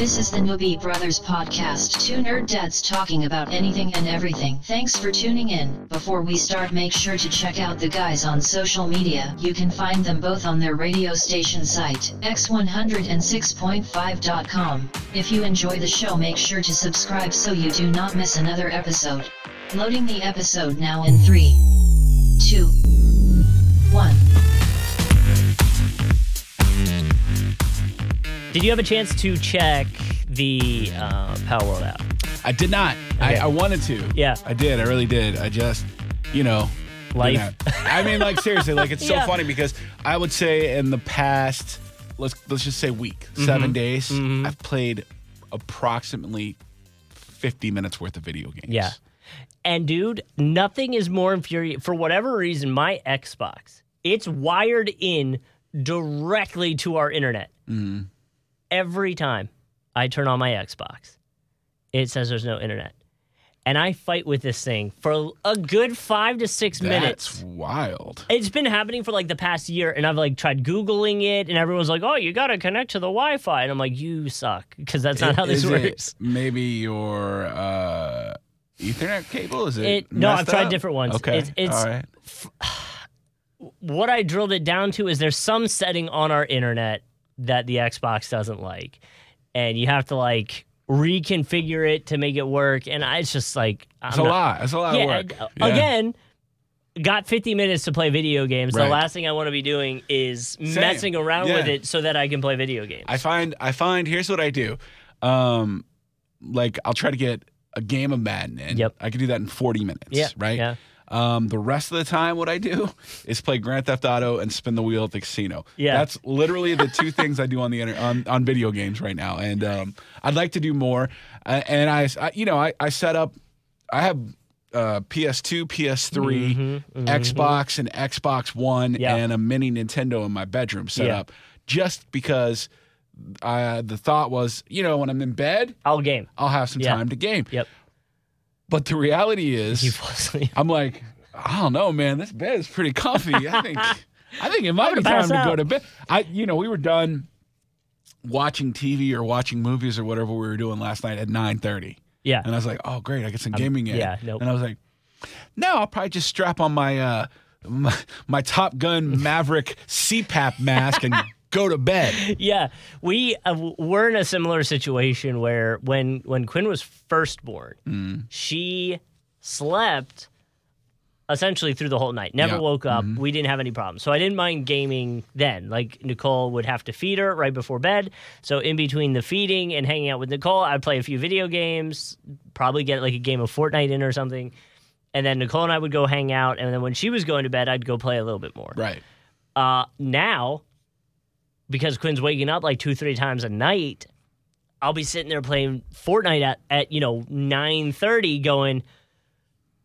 This is the Noobie Brothers podcast. Two nerd dads talking about anything and everything. Thanks for tuning in. Before we start, make sure to check out the guys on social media. You can find them both on their radio station site, x106.5.com. If you enjoy the show, make sure to subscribe so you do not miss another episode. Loading the episode now in 3, 2, 1. Did you have a chance to check the uh, Palworld app? I did not. I, Okay. I wanted to. Yeah. I did. I really did. I just, you know. Life. I mean, like seriously, like it's so Yeah. funny because I would say in the past, let's let's just say week, Mm-hmm. 7 days, I've played approximately fifty minutes worth of video games. Yeah. And dude, nothing is more infuriating. For whatever reason, my Xbox, it's wired in directly to our internet. Mm-hmm. Every time I turn on my Xbox, it says there's no internet. And I fight with this thing for a good five to six minutes. That's wild. It's been happening for like the past year, and I've like tried Googling it, and everyone's like, oh, you got to connect to the Wi Fi. And I'm like, you suck, because that's not how this Is works. it maybe your uh, Ethernet cable? Is it? It- no, I've tried up? different ones. Okay. It's- it's- All right. what I drilled it down to is there's some setting on our internet that the Xbox doesn't like, and you have to like reconfigure it to make it work. And I, it's just like I'm It's a lot. It's a lot Yeah, of work. uh, Yeah. again. Got 50 minutes to play video games. The last thing I want to be doing is messing around with it so that I can play video games. I find I find here's what I do. Um like I'll try to get a game of Madden in. Yep. I can do that in 40 minutes, Yeah, right? yeah. Um the rest of the time what I do is play Grand Theft Auto and spin the wheel at the casino. Yeah. That's literally the two things I do on the inter- on on video games right now and um I'd like to do more uh, and I, I you know I I set up I have uh, PS2, PS3, Xbox, and Xbox One, Mm-hmm, Yeah. and a mini Nintendo in my bedroom set Yeah. up just because uh, the thought was, you know, when I'm in bed, I'll game. I'll have some Yeah. time to game. Yep. But the reality is. I'm like, I don't know, man. This bed is pretty comfy. I think, I think it might be time to go to bed. I, you know, we were done watching TV or watching movies or whatever we were doing last night at 9:30. Yeah. And I was like, oh, great, I get some gaming in. yeah, nope. And I was like, no, I'll probably just strap on my uh, my, my Top Gun Maverick CPAP mask and go to bed. Yeah, we uh, we're in a similar situation where when when Quinn was first born, Mm. she slept essentially through the whole night. Never Yeah. Mm-hmm. woke up. We didn't have any problems, so I didn't mind gaming then. Like Nicole would have to feed her right before bed, so in between the feeding and hanging out with Nicole, I'd play a few video games, probably get like a game of Fortnite in or something. And then Nicole and I would go hang out, and then when she was going to bed, I'd go play a little bit more. Right. Uh, now, because Quinn's waking up like two, three times a night, I'll be sitting there playing Fortnite at, at you know nine thirty, going.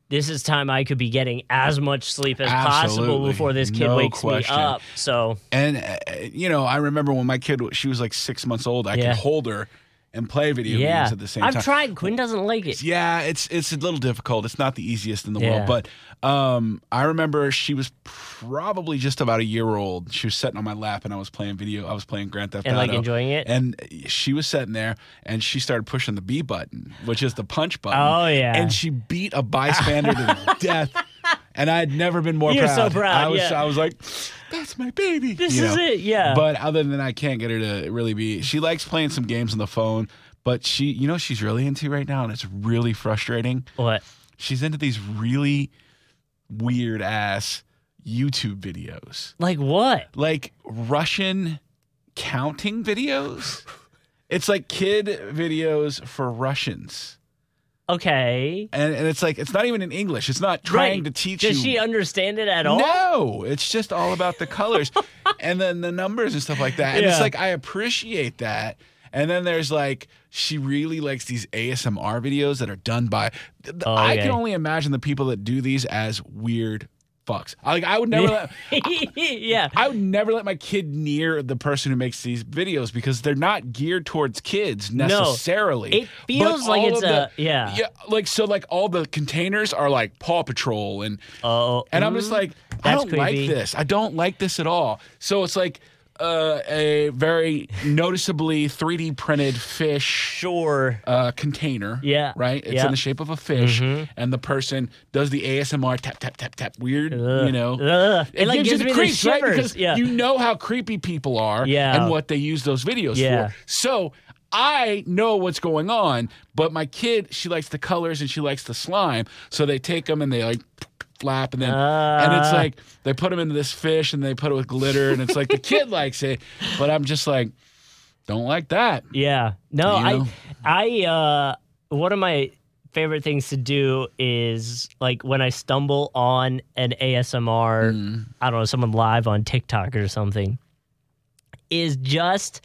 This is time I could be getting as much sleep as possible before this kid No wakes question. me up. So And uh, you know, I remember when my kid she was like six months old. I Yeah. could hold her and play video yeah, games at the same time. I've time. tried. Quinn doesn't like it. Yeah, it's it's a little difficult. It's not the easiest in the Yeah. world, but um, I remember she was probably just about a year old. She was sitting on my lap, and I was playing video. I was playing Grand Theft And, Auto, like, enjoying it? And she was sitting there, and she started pushing the B button, which is the punch button. Oh, yeah. and she beat a bystander to death. And I had never been more You're proud. so proud, I was, yeah. I was like, "That's my baby." This you is know? it. Yeah. But other than that, I can't get her to really be. She likes playing some games on the phone, but she, you know, she's really into right now, and it's really frustrating. what? She's into these really weird ass YouTube videos, Like what? like Russian counting videos. It's like kid videos for Russians. Okay. And, and it's like it's not even in English. It's not trying Right. to teach Does you. she understand it at all? No, it's just all about the colors and then the numbers and stuff like that. And it's like I appreciate that. And then there's like she really likes these ASMR videos that are done by. th- I okay. can only imagine the people that do these as weird fucks. Like I would never let yeah. I would never let my kid near the person who makes these videos because they're not geared towards kids necessarily. No, It feels But like it's of the- a- yeah. yeah, like so like all the containers are like Paw Patrol and Oh, and I'm just mm. like I don't like this. I don't like this at all. So it's like uh, a very noticeably 3D printed fish sure. uh, container. Yeah, Right? It's yeah. Mm-hmm. in the shape of a fish. And the person does the ASMR tap, tap, tap, tap. Weird, you know. Ugh. It, It, like, gives, gives you the the right? Because Yeah. you know how creepy people are Yeah. and what they use those videos Yeah. for. So I know what's going on, but my kid, she likes the colors and she likes the slime. So they take them and they like flap and then and it's Ah. like they put them into this fish and they put it with glitter and it's like the kid likes it, but I'm just like don't like that. Yeah. No, You know? I I uh one of my favorite things to do is like when I stumble on an ASMR, Mm. I don't know, someone live on TikTok or something, is just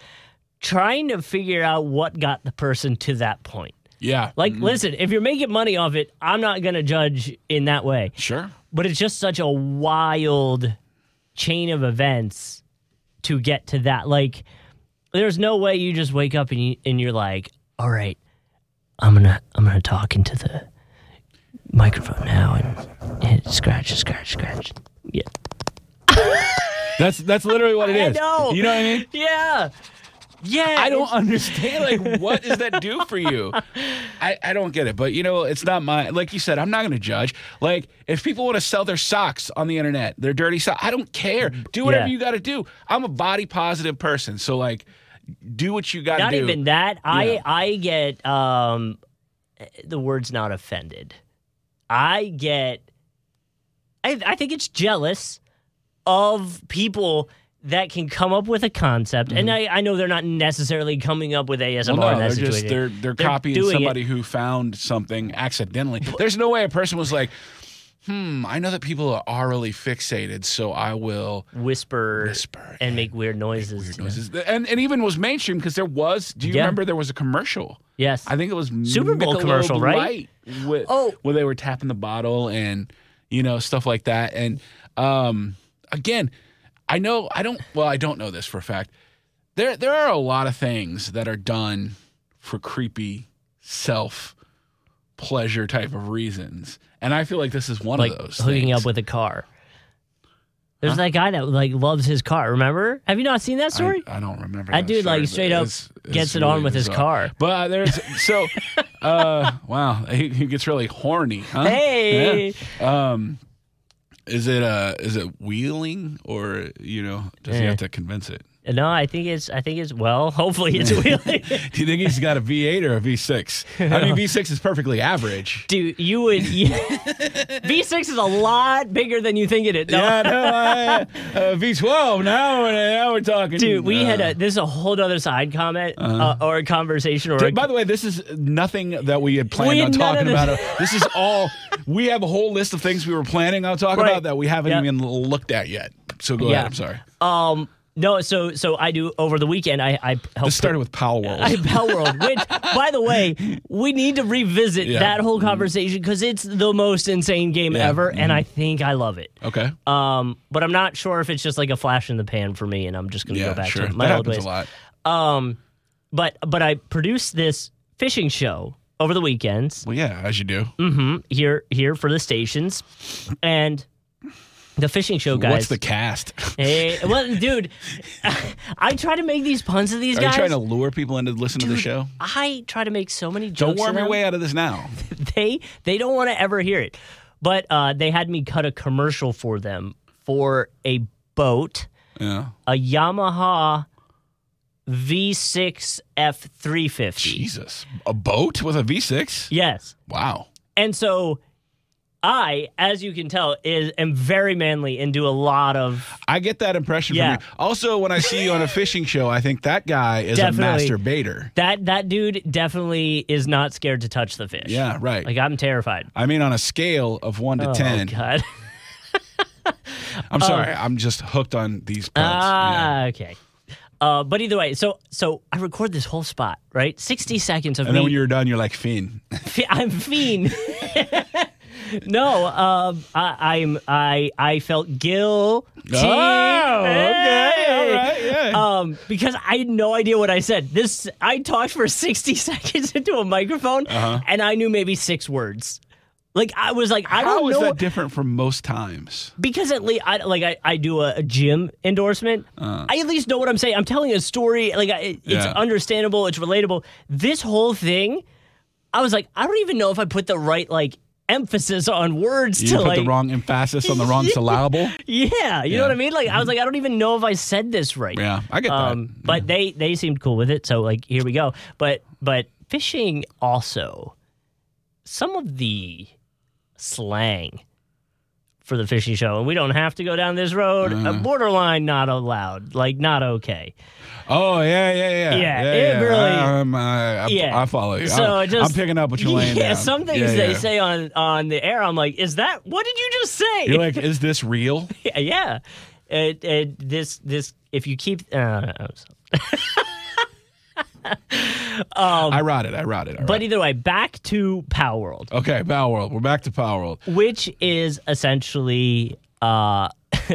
trying to figure out what got the person to that point. Yeah. Like, mm-hmm. listen, if you're making money off it, I'm not gonna judge in that way. sure. But it's just such a wild chain of events to get to that. Like, there's no way you just wake up and, you, and you're like, all right, I'm gonna I'm gonna talk into the microphone now and, and scratch, scratch, scratch. Yeah, That's that's literally what it is. I know. You know what I mean? yeah, yeah. I don't understand. Like, what does that do for you? I, I don't get it. But you know, it's not my. Like you said, I'm not going to judge. Like, if people want to sell their socks on the internet, their dirty socks, I don't care. Do whatever Yeah. you got to do. I'm a body positive person, so like, do what you got to Not do. even that. I I get um, the word's not offended. I get. I I think it's jealous of people that can come up with a concept, and I, I know they're not necessarily coming up with ASMR Mm-hmm. Well, in no, that they're just they're they're, They're copying doing it. somebody who found something accidentally. There's no way a person was like, "Hmm, I know that people are orally fixated, so I will whisper, whisper and make weird noises. weird noises." And and even was mainstream because there was. Do you Yeah. remember there was a commercial? Yes. I think it was Super Bowl Michelob commercial, right? Light, with, Oh. where they were tapping the bottle and you know stuff like that. And um, again, I know I don't. Well, I don't know this for a fact. There there are a lot of things that are done for creepy self pleasure type of reasons, and I feel like this is one like of those. hooking things. up with a car. There's that guy that like loves his car. Remember? Have you not seen that story? I, I don't remember. That dude, like, straight up it's- it's gets it on with his car. But there's so, uh, wow, he, he gets really horny. Huh? Hey. Yeah. Um, is it uh, is it wheeling or you know, does he Eh. have to convince it? No, I think it's I think it's well. Hopefully, it's wheeling. Do you think he's got a V8 or a V6? I mean, V6 is perfectly average. Dude, you would. V6 is a lot bigger than you think it is. No. Yeah, no, I, uh, V12 now. Now we're talking. Dude, we had uh, a. This is a whole other side comment uh, or a conversation or. a, by the way, this is nothing that we had planned We on had none talking about. this. This is all. We have a whole list of things we were planning on talking Right. about that we haven't Yep. even looked at yet. So go Yeah. ahead. I'm sorry. um. No, so so I do over the weekend. I I helped This started with Palworld. I Palworld, which, by the way, we need to revisit Yeah. that whole conversation because it's the most insane game Yeah. ever, and I think I love it. okay. Um, but I'm not sure if it's just like a flash in the pan for me, and I'm just gonna yeah, go back sure. to my that old ways. a lot. Um, but but I produced this fishing show over the weekends Well, yeah, as you do. Mm hmm here here for the stations, and the fishing show guys. What's the cast? Hey, well, dude, I try to make these puns to these guys. Are you trying to lure people into listening listen to the show? I try to make so many jokes. Don't worm your way out of this now. They they don't want to ever hear it. But uh, they had me cut a commercial for them for a boat, Yeah. a Yamaha V6 F350. Jesus. A boat with a V6? Yes. Wow. And so I, as you can tell, is am very manly and do a lot of I get that impression Yeah. from you. Also, when I see you on a fishing show, I think that guy is Definitely. a master baiter. that that dude definitely is not scared to touch the fish. Yeah, right. Like I'm terrified. I mean, on a scale of one to Oh 10, god. I'm sorry, I'm just hooked on these puns. Yeah. Ah, okay. Uh, but either way, so so I record this whole spot, right? Sixty seconds of And me. then when you're done, you're like, Finn. Fe- I'm fiend. no, um, I, I'm I I felt guilty. Oh, okay, all right, yeah. Um, because I had no idea what I said. This I talked for 60 seconds into a microphone, and I knew maybe six words. Like I was like, I Uh-huh. How don't is know that different from most times? because at least I like I, I do a, a gym endorsement. I at least know what I'm saying. I'm telling a story. Like I, it- it's Uh. Yeah. understandable. It's relatable. This whole thing, I was like, I don't even know if I put the right like emphasis on words You to put like. the wrong emphasis on the wrong syllable. yeah, you know what I mean. Like I was like, I don't even know if I said this right. Yeah, I get Um, that. but they they seemed cool with it. So like here we go. But but fishing also some of the slang for the fishing show, and we don't have to go down this road. Uh, borderline not allowed, like not okay. Oh yeah, yeah, yeah. Yeah, it really- Um, uh, I, Yeah. I follow you. So I'm, just I'm picking up what you're laying yeah, down. some things Yeah, they yeah. say on on the air. I'm like, is that what did you just say? You're like, is this real? yeah, yeah. It, it, this this if you keep. Uh, I rot it. I rot it. I Um, but rot either way, back to Palworld. okay, Palworld. We're back to Palworld. which is essentially uh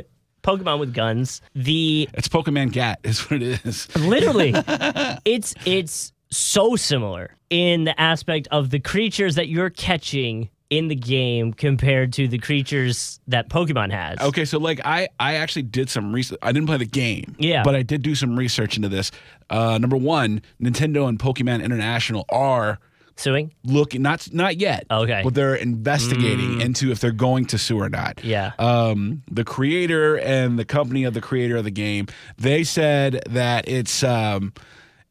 Pokemon with guns. The It's Pokemon Gat, is what it is. literally it's it's so similar in the aspect of the creatures that you're catching in the game compared to the creatures that Pokemon has. Okay, so like I, I actually did some research. I didn't play the game, Yeah. but I did do some research into this. Uh, number one, Nintendo and Pokemon International are Suing? looking not not yet, Okay. but they're investigating into if they're going to sue or not. Yeah. um, the creator and the company of the creator of the game, they said that it's, um,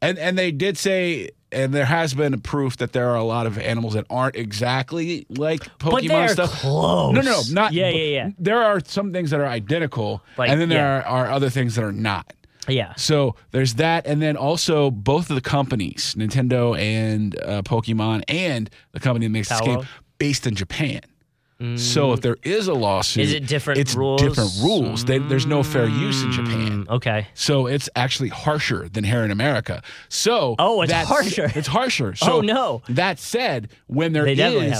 and and they did say, and there has been proof that there are a lot of animals that aren't exactly like Pokemon But they're stuff. close. No, no, not. Yeah, yeah, yeah. There are some things that are identical, Like, and then there yeah. are, are other things that are not. Yeah. So there's that, and then also both of the companies, Nintendo and uh, Pokemon, and the company that makes this game, based in Japan. So if there is a lawsuit, Is it different it's rules? different rules. They, there's no fair use in Japan. Mm, okay. So it's actually harsher than here in America. So Oh, it's harsher. It's harsher. So Oh, no. That said, when there is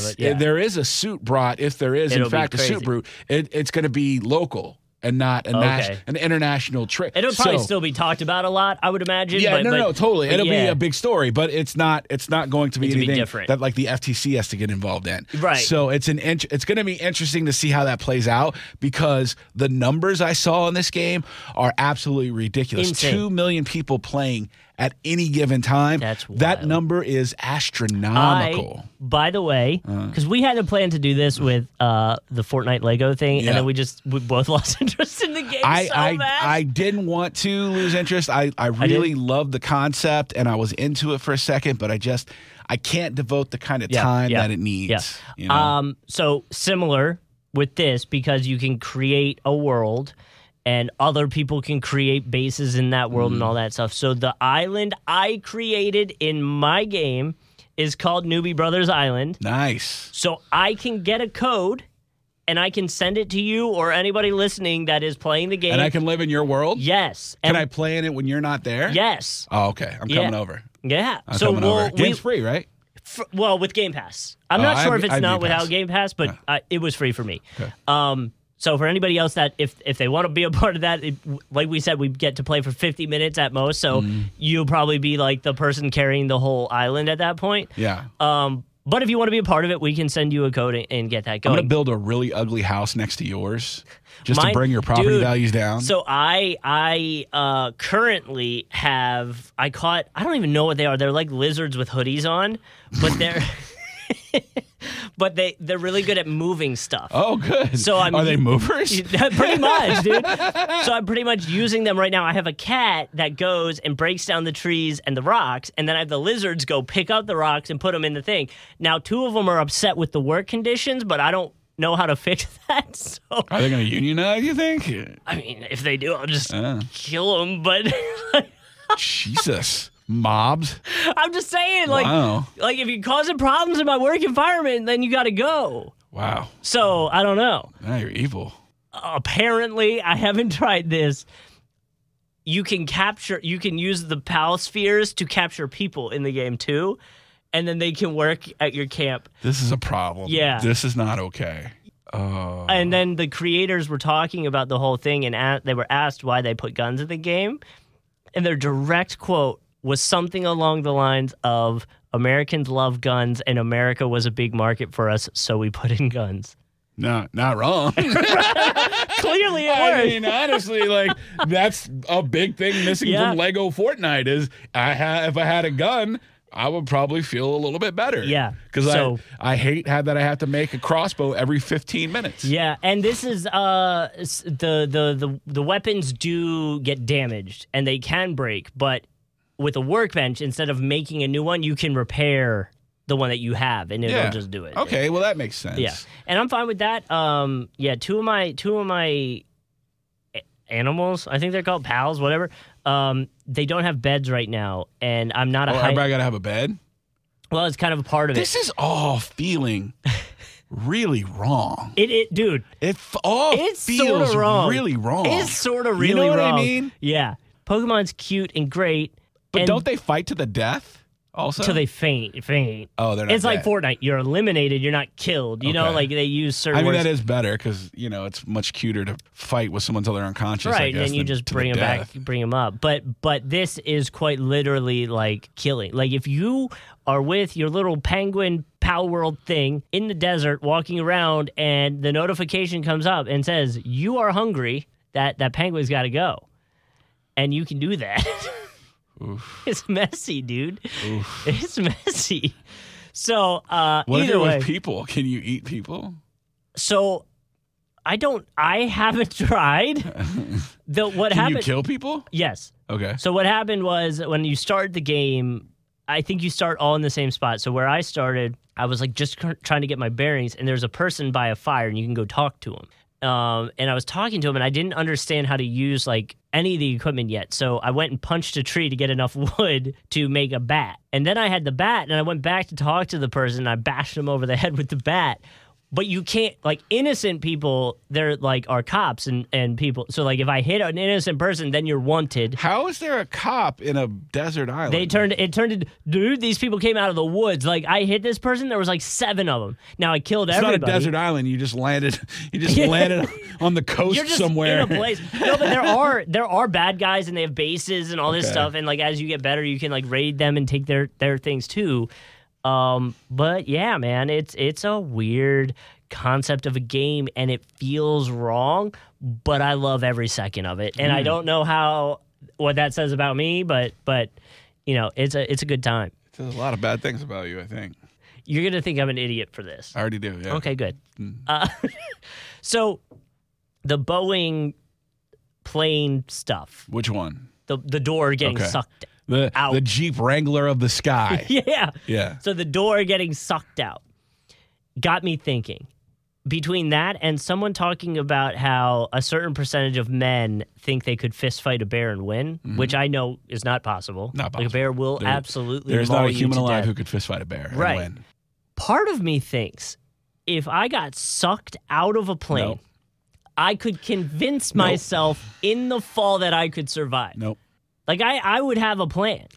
it, yeah. there is a suit brought, if there is It'll in fact a suit brought, it, it's going to be local and not a Okay. nas- an international trip. It'll probably So- still be talked about a lot, I would imagine. yeah, but, no, but- no, totally. It'll be a big story, but it's not. It's not going to be gonna be anything different. that like the FTC has to get involved in. Right. So it's an. int- It's going to be interesting to see how that plays out because the numbers I saw in this game are absolutely ridiculous. Insane. Two million people playing at any given time. That's that number is astronomical. I, by the way, because we had a plan to do this with uh, the Fortnite Lego thing, Yeah. and then we just we both lost interest in the game I, so I. I didn't want to lose interest. I, I really loved the concept and I was into it for a second, but I just I can't devote the kind of Yeah, time yeah, that it needs. you know? Um, so similar with this because you can create a world. And other people can create bases in that world and Mm. all that stuff. So the island I created in my game is called Newbie Brothers Island. nice. So I can get a code and I can send it to you or anybody listening that is playing the game. And I can live in your world? Yes. Can And I play in it when you're not there? Yes. Oh, okay. I'm Yeah. coming over. Yeah. I'm so we'll, over. we, Game's free, right? f- well with Game Pass. I'm Oh, not sure if it's not without Game Pass, but uh, it was free for me. Um, so for anybody else that if if they want to be a part of that, it, like we said, we get to play for 50 minutes at most. So Mm-hmm. you'll probably be like the person carrying the whole island at that point. Yeah. Um, but if you want to be a part of it, we can send you a code and, get that going. I'm to build a really ugly house next to yours just Mine- to bring your property dude, values down. So I I uh, currently have I caught I don't even know what they are. They're like lizards with hoodies on, but they're but they they're really good at moving stuff. oh, good. So I'm- Are they movers? pretty much, dude. So I'm pretty much using them right now. I have a cat that goes and breaks down the trees and the rocks, and then I have the lizards go pick up the rocks and put them in the thing. Now, two of them are upset with the work conditions, but I don't know how to fix that. So, Are they going to unionize, you think? I mean, if they do, I'll just Uh, kill them. But Jesus. Mobs? I'm just saying, like, wow. like if you're causing problems in my work environment, then you got to go. Wow. So I don't know. Now you're evil. apparently I haven't tried this. You can capture you can use the pal spheres to capture people in the game too. and then they can work at your camp. This is a problem. Yeah. This is not okay. Oh. And then the creators were talking about the whole thing, and a- they were asked why they put guns in the game, and their direct quote was something along the lines of "Americans love guns, and America was a big market for us, so we put in guns." No, not wrong. Clearly, it I mean, honestly, like that's a big thing missing Yeah. from Lego Fortnite is I ha- if I had a gun, I would probably feel a little bit better. Yeah. because So- I I hate how that I have to make a crossbow every 15 minutes. Yeah, and this is uh the the the the weapons do get damaged and they can break, but with a workbench, instead of making a new one, you can repair the one that you have, and it'll Yeah. just do it. Okay, well that makes sense. Yeah, and I'm fine with that. Um, yeah, two of my two of my a- animals, I think they're called pals, whatever. Um, they don't have beds right now, and I'm not a Oh, high. everybody got to have a bed. well, it's kind of a part of it. This is all feeling really wrong. It, it, dude, It f- all it's feels wrong. really wrong. It's sort of really You know what I wrong. mean? Yeah, Pokemon's cute and great, but and don't they fight to the death? Also, till they faint? Faint. oh, they're not It's like. Fortnite. You're eliminated. You're not killed. You know, like they use certain I mean, words. that is better because you know it's much cuter to fight with someone until they're unconscious. I right, guess, and then you just bring the them back, bring them up. But but this is quite literally like killing. Like if you are with your little penguin Palworld thing in the desert, walking around, and the notification comes up and says you are hungry, that that penguin's got to go, and you can do that. It's messy, dude. It's messy. So uh, What if either you're way, with people? Can you eat people? so I don't. I haven't tried. The what Can happened? you kill people? yes. Okay. So what happened was when you start the game, I think you start all in the same spot. So where I started, I was like just trying to get my bearings, and there's a person by a fire, and you can go talk to him. Um, and I was talking to him, and I didn't understand how to use like any of the equipment yet. So I went and punched a tree to get enough wood to make a bat, and then I had the bat, and I went back to talk to the person, and I bashed him over the head with the bat. But you can't like innocent people. They're like are cops and and people. So like if I hit an innocent person, then you're wanted. How is there a cop in a desert island? They turned it turned into dude. These people came out of the woods. Like I hit this person. There was like seven of them. Now I killed It's everybody. not a desert island. You just landed. You just landed on the coast You're just somewhere. in a place. No, but there are there are bad guys and they have bases and all this Okay. stuff. And like as you get better, you can like raid them and take their their things too. Um, but yeah, man, it's it's a weird concept of a game and it feels wrong, but I love every second of it. And Hmm. I don't know how what that says about me, but but you know, it's a it's a good time. There's a lot of bad things about you. I think. You're gonna think I'm an idiot for this. I already do. Yeah. Okay, good. Uh, so the Boeing plane stuff, Which one? the the door getting Okay. sucked. The Out. the Jeep Wrangler of the sky. Yeah. yeah. So the door getting sucked out got me thinking. Between that and someone talking about how a certain percentage of men think they could fist fight a bear and win, which I know is not possible. Mm-hmm. Not Like a bear will There- absolutely. There's not a human alive death. who could fist fight a bear Right. and win. part of me thinks if I got sucked out of a plane, No. I could convince Nope. myself in the fall that I could survive. Nope. Like I, I would have a plan.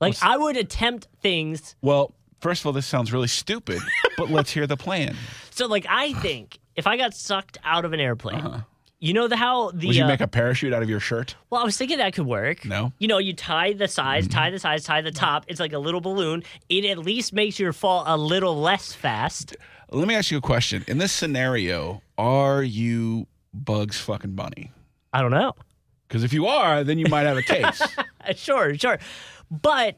Like I would attempt things. Well, first of all, this sounds really stupid, but let's hear the plan. So like I think if I got sucked out of an airplane, you know the how the Uh-huh. Would you uh, make a parachute out of your shirt? well, I was thinking that could work. No. Mm-hmm. You know, you tie the sides, tie the sides, tie the top. It's like a little balloon. It at least makes your fall a little less fast. Let me ask you a question. In this scenario, are you Bugs fucking Bunny? I don't know. Because if you are, then you might have a case. Sure, sure. But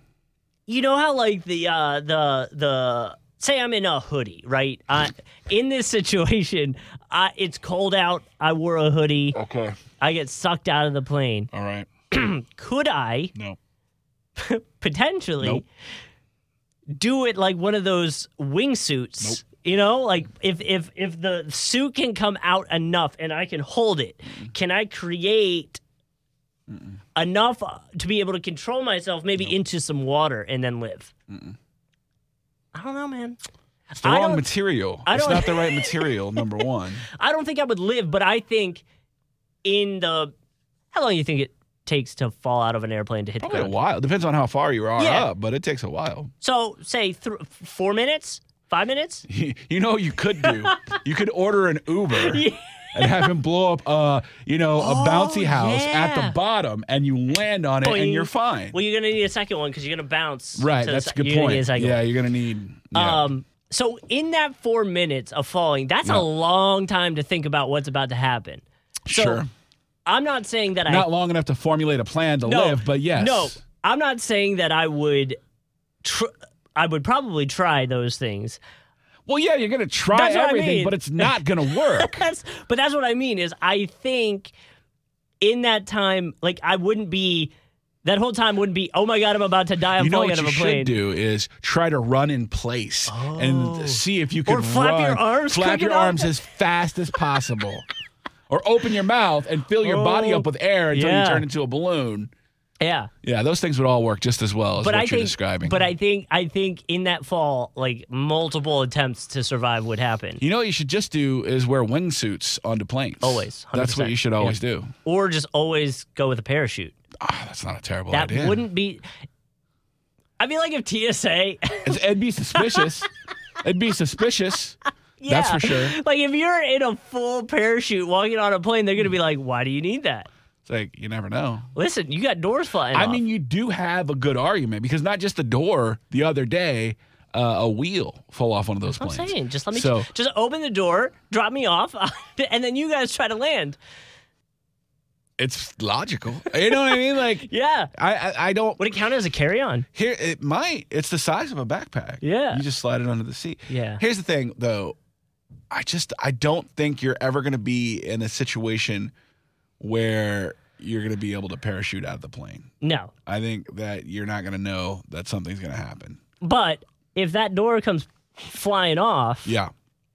you know how like the uh the the say I'm in a hoodie, right? Uh, in this situation, uh, it's cold out. I wore a hoodie. okay. I get sucked out of the plane. All right. Could I No. potentially Nope. do it like one of those wingsuits? Nope. You know, like if if if the suit can come out enough and I can hold it, can I create enough uh, to be able to control myself, maybe into some water and then live? I don't know, man. It's the I wrong material. I It's don't- the right material, number one. I don't think I would live, but I think in the how long do you think it takes to fall out of an airplane to hit Probably the a while. Depends on how far you are Yeah. up, but it takes a while. So say th- four minutes, five minutes. You know what you could do? you could order an Uber and have him blow up uh, you know, a Oh, bouncy house at the bottom and you land on it and you- you're fine. Well, you're gonna need a second one because you're gonna bounce. right, to the that's a good you're gonna need a point. Yeah, one. you're going to need yeah. Um, so in that four minutes of falling, that's Yeah. a long time to think about what's about to happen. So sure. I'm not saying that I Not long enough to formulate a plan to no, live, but yes. No, I'm not saying that I would. Tr- I would probably try those things. Well, yeah, you're going to try That's what I everything, mean. but it's not going to work. That's, but that's what I mean is I think in that time, like I wouldn't be. That whole time wouldn't be. Oh my god, I'm about to die. I'm you know falling what out you of a plane. should do is try to run in place Oh. and see if you can Or flap run, your arms flap your arms as fast as possible, or open your mouth and fill your body Oh, up with air until yeah. you turn into a balloon. Yeah. Yeah, those things would all work just as well as but what I you're think, describing. but I think, I think in that fall, like multiple attempts to survive would happen, you know what you should just do is wear wingsuits onto planes. Always, That's what you should always do. or just always go with a parachute. Ah, that's not a terrible That idea. wouldn't be. I feel like if TSA, It'd be suspicious. It'd be suspicious. Yeah. That's for sure. like if you're in a full parachute walking on a plane, they're gonna be like, "Why do you need that?" It's like you never know. Listen, you got doors flying. I off. mean, you do have a good argument because not just the door. The other day, uh, a wheel fell off one of those planes. I'm saying, just let me So- just open the door, drop me off, and then you guys try to land. It's logical. You know what I mean? Like, Yeah. I, I, I don't. Would it count as a carry-on? Here, it might. It's the size of a backpack. Yeah. You just slide it under the seat. Yeah. Here's the thing, though. I just I don't think you're ever going to be in a situation where you're going to be able to parachute out of the plane. No. I think that you're not going to know that something's going to happen. But if that door comes flying off, Yeah,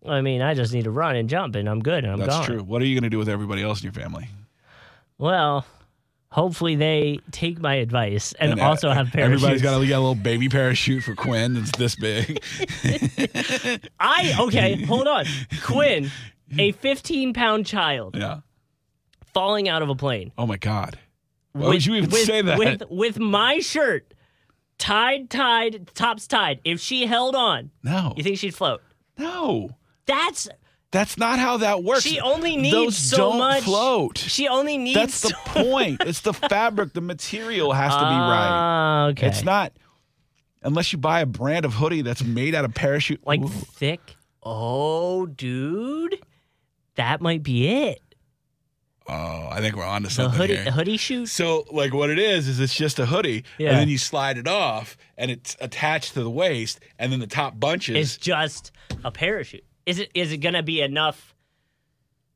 I mean, I just need to run and jump, and I'm good, and I'm that's gone. true. What are you going to do with everybody else in your family? Well, hopefully they take my advice and, uh, also have parachutes. Everybody's got a, get a little baby parachute for Quinn that's this big. I okay, hold on, Quinn, a 15 pound child yeah. Falling out of a plane. Oh my God. Why would you even with, say that? With with my shirt tied, tied, tops tied. If she held on, no. you think she'd float? no. That's That's not how that works. she only needs Those so don't much. float. She only needs. That's the so- point. It's the fabric. The material has to be right. Ah, okay. It's not unless you buy a brand of hoodie that's made out of parachute. like Ooh. thick. Oh, dude, that might be it. Oh, I think we're on to The something hoodie, here. hoodie shoot. So, like, what it is is it's just a hoodie, Yeah. and then you slide it off, and it's attached to the waist, and then the top bunches. It's just a parachute. Is it? Is it gonna be enough?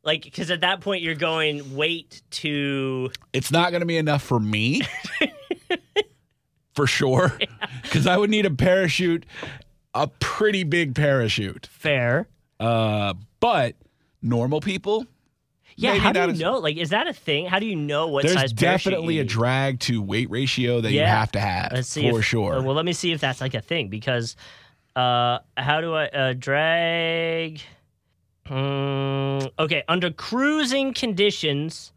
Like, because at that point you're going weight to. It's not going to be enough for me, for sure, because I would need a parachute, a pretty big parachute. Fair. Uh, but normal people, Yeah. Maybe how do you as- know? Like, is that a thing? How do you know what there's size parachute definitely a drag to weight ratio that you have to have Let's see for if, sure. well, let me see if that's like a thing because uh, how do I uh, drag? Mm, okay, under cruising conditions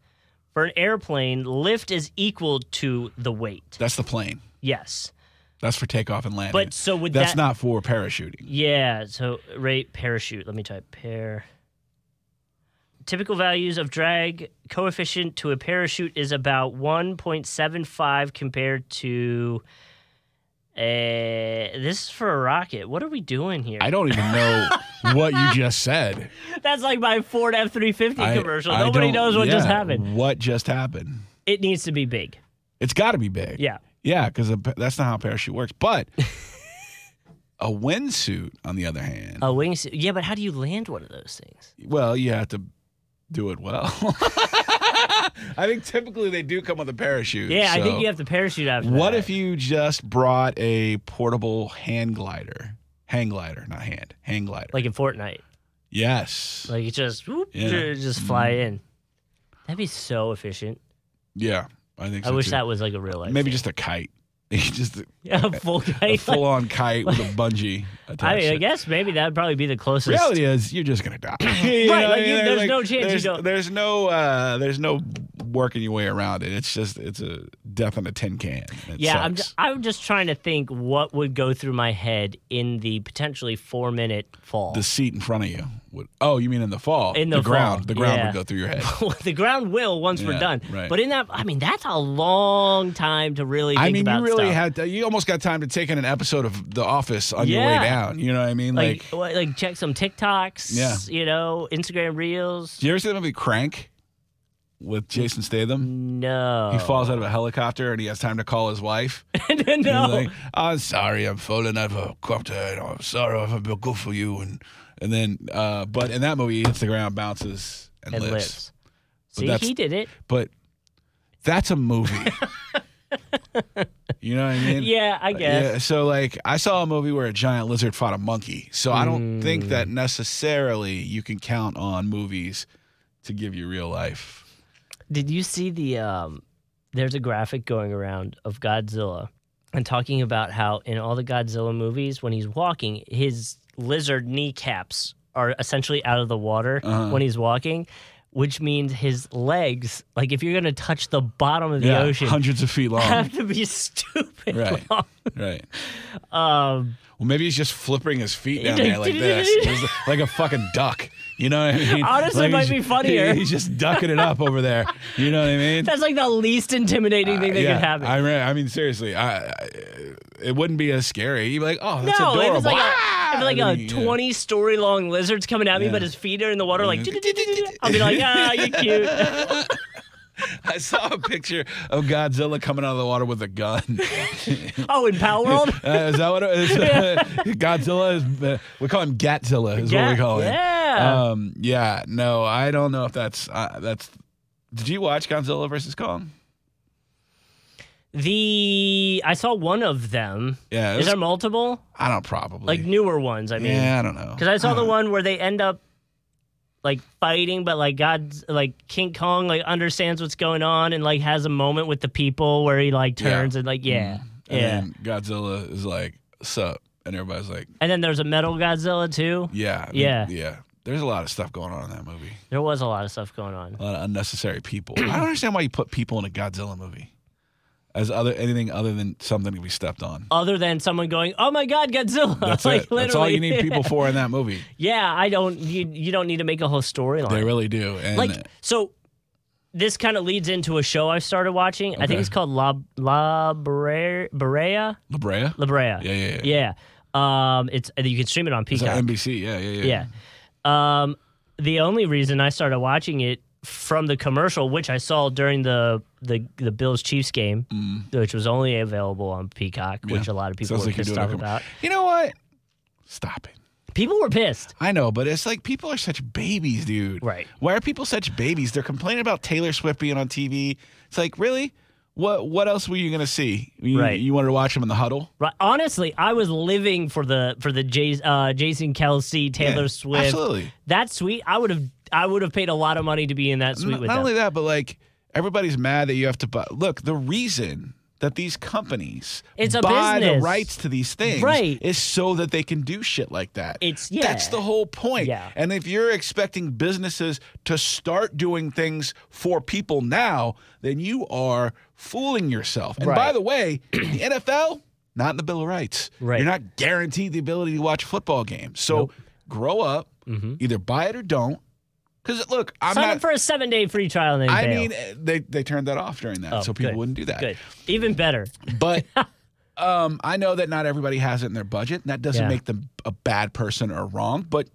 for an airplane, lift is equal to the weight. That's the plane. Yes, That's for takeoff and landing. but so would that's that? not for parachuting. Yeah. So rate parachute. Let me type pair. Typical values of drag coefficient to a parachute is about 1.75 compared to. Uh, this is for a rocket. What are we doing here? I don't even know what you just said. That's like my Ford F three fifty commercial. I Nobody knows what just happened. What just happened? It needs to be big. It's got to be big. Yeah. Yeah, because that's not how a parachute works. But a windsuit, on the other hand, A wingsuit. Yeah, but how do you land one of those things? well, you have to do it well. I think typically they do come with a parachute. Yeah, I think you have to parachute after What that. if you just brought a portable hand glider? Hang glider, not hand. Hang glider. like in Fortnite? yes. Like it just whoop, Yeah. Mm-hmm. just fly in. That'd be so efficient. yeah, I think so I wish too. that was like a real life. Maybe thing. just a kite. just a, yeah, a full a full on kite with a bungee attached. I, to I guess maybe that'd probably be the closest. Reality is, you're just gonna die. You Right, know like, you- there's no chance you There's, don't- there's no. Uh, there's no working your way around it. It's just it's a death in a tin can. It Yeah, I'm just, I'm just trying to think what would go through my head in the potentially four minute fall. the seat in front of you. Would, oh, you mean in the fall? In the ground. fall, The ground yeah. would go through your head. the ground will once we're done. right. But in that, I mean, that's a long time to really think I mean, you really stuff. had to, you almost got time to take in an episode of The Office on your way Yeah. down. You know what I mean? like, Like, like check some TikToks. Yeah. You know, Instagram Reels. do you ever see the movie Crank with Jason Statham? No. He falls out of a helicopter and he has time to call his wife. no. Like, I'm sorry, I'm falling out of a copter. and I'm sorry, I've been good for you. And and then, uh, but in that movie, he hits the ground, bounces, and, and lives. lives. See, he did it. But that's a movie. you know what I mean? Yeah, I guess. Yeah, so like I saw a movie where a giant lizard fought a monkey. So I don't think Mm. that necessarily you can count on movies to give you real life. Did you see the um there's a graphic going around of Godzilla and talking about how in all the Godzilla movies when he's walking his lizard kneecaps are essentially out of the water Uh-huh. when he's walking which means his legs like if you're going to touch the bottom of the yeah, ocean hundreds of feet long. have to be stupid Right. long. right. Um Well, maybe he's just flipping his feet down there like this, like a fucking duck. You know what I mean? Honestly, Like might be funnier. He's just ducking it up over there. You know what I mean? that's like the least intimidating thing that yeah, could happen. I, re- I mean, seriously, I, I, it wouldn't be as scary. You'd be like, oh, that's no, adorable. if it's like Ah! a, if like a yeah. 20 story long lizard's coming at me, Yeah. but his feet are in the water, like, I'll be like, ah, you're cute. I saw a picture of Godzilla coming out of the water with a gun. oh, in Palworld? Uh, is that what it is? Godzilla is. Uh, we call him Gatzilla. Is what we call him. yeah. Um. Yeah. No, I don't know if that's uh, that's. Did you watch Godzilla versus Kong? The I saw one of them. Yeah. it Is was- there multiple? I don't probably. Like newer ones, I mean. yeah, I don't know. Because I saw the don't- one where they end up like fighting, but like God's like King Kong like understands what's going on and like has a moment with the people where he like Yeah. turns and like mm-hmm. yeah. And Yeah. then Godzilla is like, "Sup," and everybody's like, And then there's a metal Godzilla too. "Yeah, I mean, Yeah. yeah." There's a lot of stuff going on in that movie. There was a lot of stuff going on. A lot of unnecessary people. I don't understand why you put people in a Godzilla movie as other anything other than something to be stepped on. Other than someone going, "Oh my God, Godzilla!" That's like, it. That's all you need people for in that movie. yeah, I don't. You you don't need to make a whole storyline. They really do. And like so this kind of leads into a show I started watching. I think it's called La La Brea Brea La Brea? La Brea. Yeah, yeah, yeah. Yeah. Um, it's you can stream it on Peacock. NBC? Yeah, yeah, yeah. Yeah. Um, the only reason I started watching it from the commercial, which I saw during the the, the Bills Chiefs game, which was only available on Peacock, which Mm. A lot of people Sounds were like pissed off about. You know what? Stop it. People were pissed. I know, but it's like people are such babies, dude. Right. Why are people such babies? They're complaining about Taylor Swift being on TV. It's like, really? What what else were you gonna see? You, Right. You wanted to watch him in the huddle? Right. Honestly, I was living for the for the Jay, uh, Jason Kelce, Taylor Yeah, Swift. Absolutely. That sweet. I would have I would have paid a lot of money to be in that suite Not, with not them. only that, but like everybody's mad that you have to buy. Look, the reason that these companies It's a buy the rights to these things Right. is so that they can do shit like that. It's- yeah. That's the whole point. Yeah. And if you're expecting businesses to start doing things for people now, then you are fooling yourself. And by the way, the NFL not in the Bill of Rights. Right. You're not guaranteed the ability to watch football games. So Nope. grow up, mm-hmm. either buy it or don't. Because look, I'm Sign not. up for a seven day free trial and then I bail. mean, eh, they they turned that off during that, Oh, so people good. wouldn't do that. Good. Even better. But um, I know that not everybody has it in their budget, and that doesn't Yeah. make them a bad person or wrong. But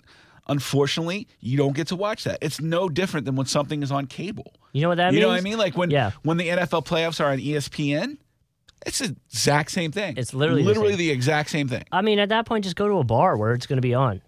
unfortunately, you don't get to watch that. It's no different than when something is on cable. You know what that means? you means? know what I mean? Like when Yeah. when the NFL playoffs are on ESPN, it's the exact same thing. It's literally the literally same. the exact same thing. I mean, at that point, just go to a bar where it's going to be on.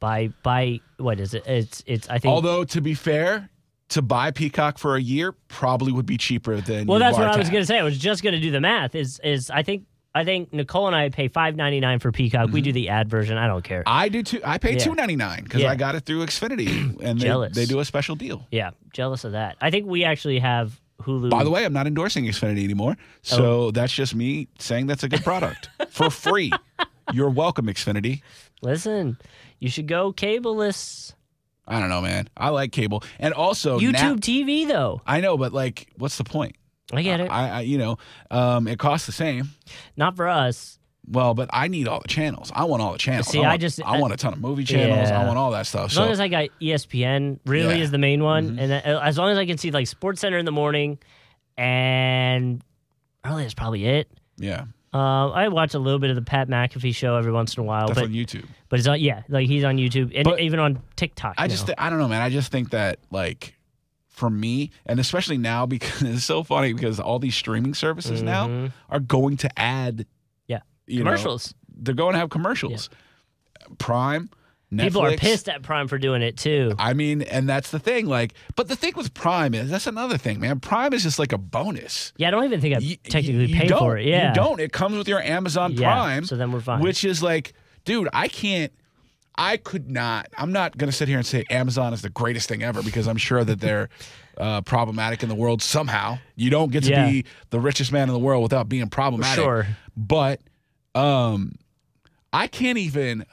By by, what is it? It's it's. I think. Although to be fair, to buy Peacock for a year probably would be cheaper than well, that's what bar I was going to say. I was just going to do the math. Is is I think I think Nicole and I pay five ninety nine for Peacock. We do mm-hmm. the ad version. I don't care. I do too. I pay Yeah. two ninety nine because Yeah. I got it through Xfinity, and they, Jealous. they do a special deal. yeah, jealous of that. I think we actually have Hulu. By the way, I'm not endorsing Xfinity anymore, oh. so Oh. that's just me saying that's a good product for free. You're welcome, Xfinity. Listen, you should go cableless. I don't know, man. I like cable, and also YouTube now- TV though. I know, but like, what's the point? I get it. I, I you know, um, it costs the same. Not for us. Well, but I need all the channels. I want all the channels. See, I, I want, just- I want a ton of movie channels. I want all that stuff. As So long as I got ESPN, really Yeah. is the main one, Mhm. and that, as long as I can see like SportsCenter in the morning, and really that's probably it. yeah, Uh, I watch a little bit of the Pat McAfee show every once in a while, that's but on YouTube. but it's on yeah, like he's on YouTube and But even on TikTok. I now. just, thi- I don't know, man. I just think that like for me, and especially now because it's so funny because all these streaming services now Mhm. are going to add, Yeah. you know, commercials. they're going to have commercials. Prime, Netflix. People are pissed at Prime for doing it too. I mean, and that's the thing. Like, but the thing with Prime is that's another thing, man. Prime is just like a bonus. Yeah, I don't even think I You- technically you pay for it. Yeah, you don't. It comes with your Amazon Yeah, Prime, so then we're fine. which is like, dude, I can't. I could not. I'm not going to sit here and say Amazon is the greatest thing ever because I'm sure that they're uh, problematic in the world somehow. You don't get to Yeah. be the richest man in the world without being problematic. Sure. But um, I can't even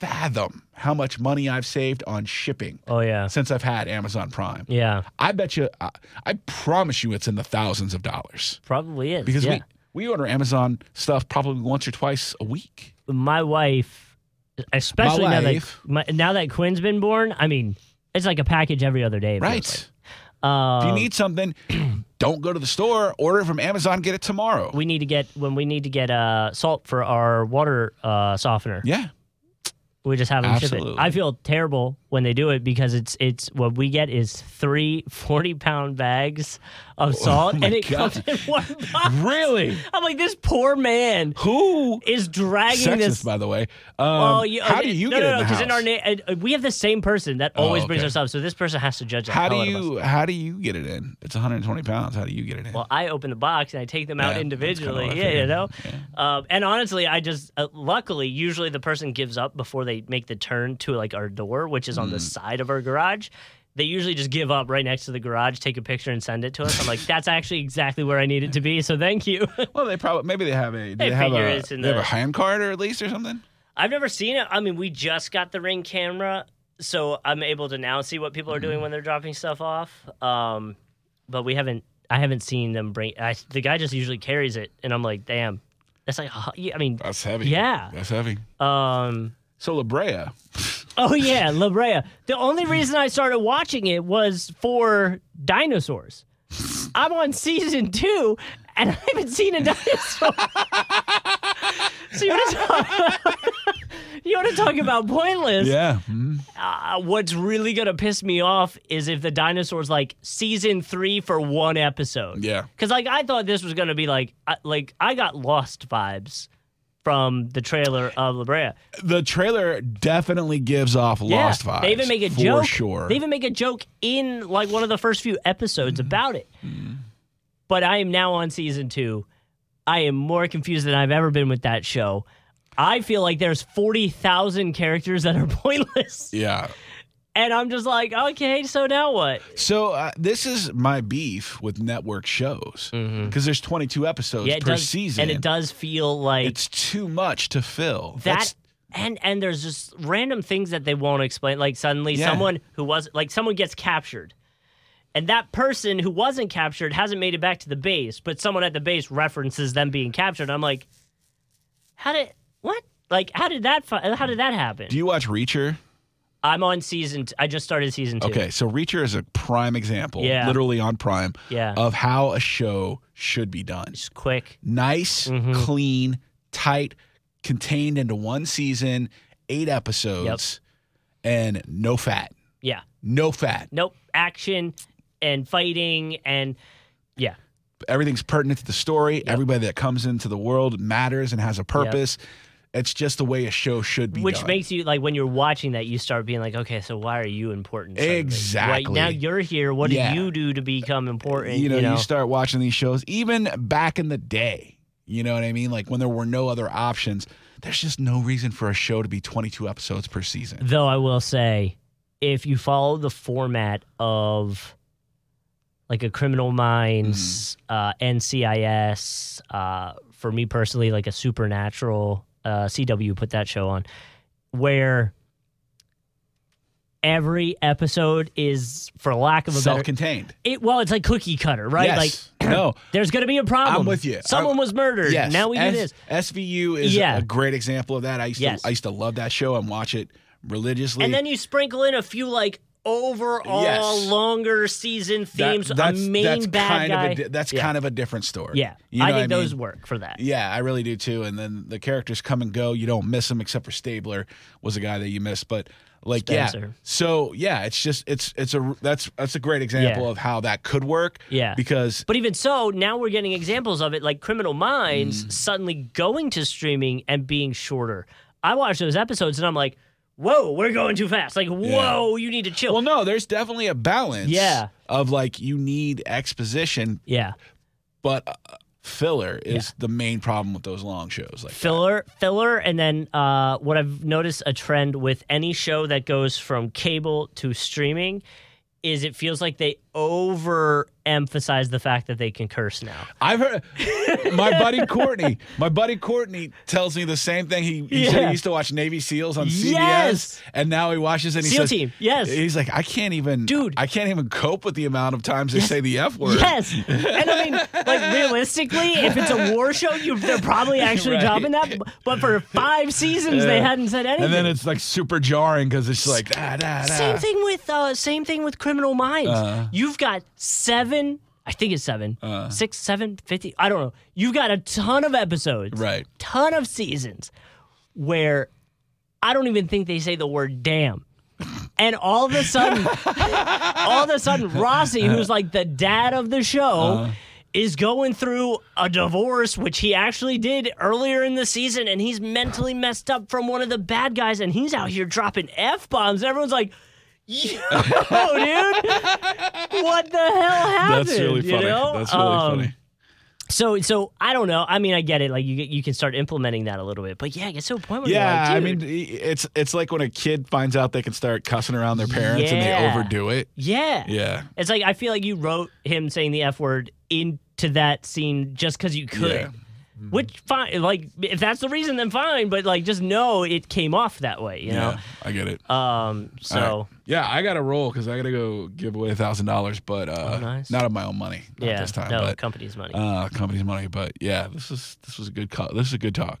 fathom how much money I've saved on shipping Oh yeah, since I've had Amazon Prime. yeah, I bet you, I, I promise you, it's in the thousands of dollars probably is. because yeah. we we order Amazon stuff probably once or twice a week. my wife, especially now that my, now that Quinn's been born, I mean, it's like a package every other day. Right. like. Um, if you need something, don't go to the store. Order it from Amazon. Get it tomorrow. we need to get when we need to get uh, salt for our water uh, softener. yeah. We just have them ship it. I feel terrible when they do it because it's it's what we get is three 40 pound bags of salt Oh and it God. comes in one box. Really? I'm like this poor man Who? is dragging Sexist, this by the way. Um, Oh, you, how okay, do you no, get no, it no, in the in our na- uh, we have the same person that Oh, always brings us up. So this person has to judge. how do hell out of us. you how do you get it in? It's 120 pounds. How do you get it in? Well, I open the box and I take them out that's individually. kinda Yeah, you know. Yeah. Um, and honestly, I just uh, luckily usually the person gives up before they make the turn to like our door, which is on Mm. the side of our garage. They usually just give up right next to the garage, take a picture, and send it to us. I'm like, that's actually exactly where I need it to be. So thank you. Well, they probably maybe they have a do They they, have figure a it's in they have the- a hand card or at least or something. I've never seen it. I mean, we just got the ring camera, so I'm able to now see what people are Mm-hmm. doing when they're dropping stuff off. Um, but we haven't. I haven't seen them bring. I, the guy just usually carries it, and I'm like, damn, that's like. uh, yeah, I mean, That's heavy. Yeah. that's heavy. um. So La Brea, Oh yeah, La Brea. The only reason I started watching it was for dinosaurs. I'm on season two, and I haven't seen a dinosaur. so you want to talk? you want to talk about pointless? yeah, mhm. Uh, what's really gonna piss me off is if the dinosaurs like season three for one episode. yeah. Because like I thought this was gonna be like I, like I got Lost vibes from the trailer of La Brea. The trailer definitely gives off lost vibes. They even make a for joke. sure. They even make a joke in like one of the first few episodes mm-hmm. about it. Mm-hmm. But I am now on season two. I am more confused than I've ever been with that show. I feel like there's forty thousand characters that are pointless, yeah. And I'm just like, okay, so now what? So uh, this is my beef with network shows because there's 22 episodes Mm-hmm. Yeah, per does, season, and it does feel like It's too much to fill. that That's- and and there's just random things that they won't explain like suddenly Yeah. someone who was like someone gets captured and that person who wasn't captured hasn't made it back to the base but someone at the base references them being captured i'm like how did what like how did that fi- how did that happen Do you watch Reacher? I'm on season t- i just started season two Okay, so Reacher is a prime example, Yeah. literally on Prime, Yeah. of how a show should be done. just quick Nice, Mm-hmm. clean, tight, contained into one season, eight episodes, and no fat. yeah No fat. nope action and fighting and yeah Everything's pertinent to the story. Everybody that comes into the world matters and has a purpose. It's just the way a show should be Which done. makes you like when you're watching that, you start being like, okay, so why are you important? suddenly? Exactly. Right now you're here. What Yeah. did you do to become important? you know, you start watching these shows, even back in the day. You know what I mean? Like when there were no other options, there's just no reason for a show to be 22 episodes per season. Though I will say, if you follow the format of like a Criminal Minds, Mm. uh, NCIS, uh, for me personally, like a Supernatural, uh, CW put that show on, where every episode is, for lack of a better, Self-contained. it, well, it's like cookie cutter, right? Yes. Like no. there's going to be a problem. I'm with you. Someone I- was murdered. Yes. Now we do S- this. SVU is Yeah. a great example of that. I used Yes. to I used to love that show and watch it religiously. And then you sprinkle in a few like overall Yes. longer season That- themes. that's, a main that's bad kind guy. Of a, that's yeah. kind of a different story. yeah. You know I think those mean? work for that. Yeah, I really do too. And then the characters come and go. You don't miss them except for Stabler was a guy that you missed. But like, yeah. So yeah, it's just it's it's a that's that's a great example Yeah. of how that could work. Yeah. Because But even so, now we're getting examples of it, like Criminal Minds Mm. suddenly going to streaming and being shorter. I watch those episodes and I'm like, whoa, we're going too fast. Like, whoa, you need to chill. well, no, there's definitely a balance. Yeah. Of like you need exposition, yeah. but uh, filler is the main problem with those long shows. Like that. filler filler and then uh, what i've noticed a trend with any show that goes from cable to streaming is it feels like they overemphasize the fact that they can curse now I've heard my buddy Courtney. My buddy Courtney tells me the same thing. He, he said he used to watch Navy SEAls on CBS, Yes. and now he watches and he SEAL says, Team, yes. He's like, I can't even, Dude. I can't even cope with the amount of times they say the F word. yes and i mean like realistically if it's a war show you they're probably actually Right. dropping that but for five seasons they hadn't said anything And then it's like super jarring because it's like da da da. Same thing with uh, same thing with Criminal Minds. Uh-huh. You've got seven, I think it's 7 Uh. six, seven, fifty. I don't know. You've got a ton of episodes, Right. Ton of seasons where I don't even think they say the word damn. And all of a sudden, all of a sudden, Rossi, who's like the dad of the show, Uh-huh. is going through a divorce, which he actually did earlier in the season, and he's mentally messed up from one of the bad guys, and he's out here dropping f bombs. Everyone's like, "Yo, dude, what the hell happened?" That's really You funny. know? That's really Um, funny. So, so I don't know. I mean, I get it. Like you, you can start implementing that a little bit, but yeah, it gets to a point where Yeah, like, I mean, it's it's like when a kid finds out they can start cussing around their parents and they overdo it. yeah, Yeah. It's like I feel like you wrote him saying the f word into that scene just because you could. Yeah. Which fine, like if that's the reason, then fine. But like, just know it came off that way, you Yeah, I get it. Um, so right. yeah, I got to roll because I got to go give away a thousand dollars, but uh, Oh, nice. not of my own money. Not yeah, this time, no but company's money. uh, company's money. But yeah, this is this was a good call. This is a good talk.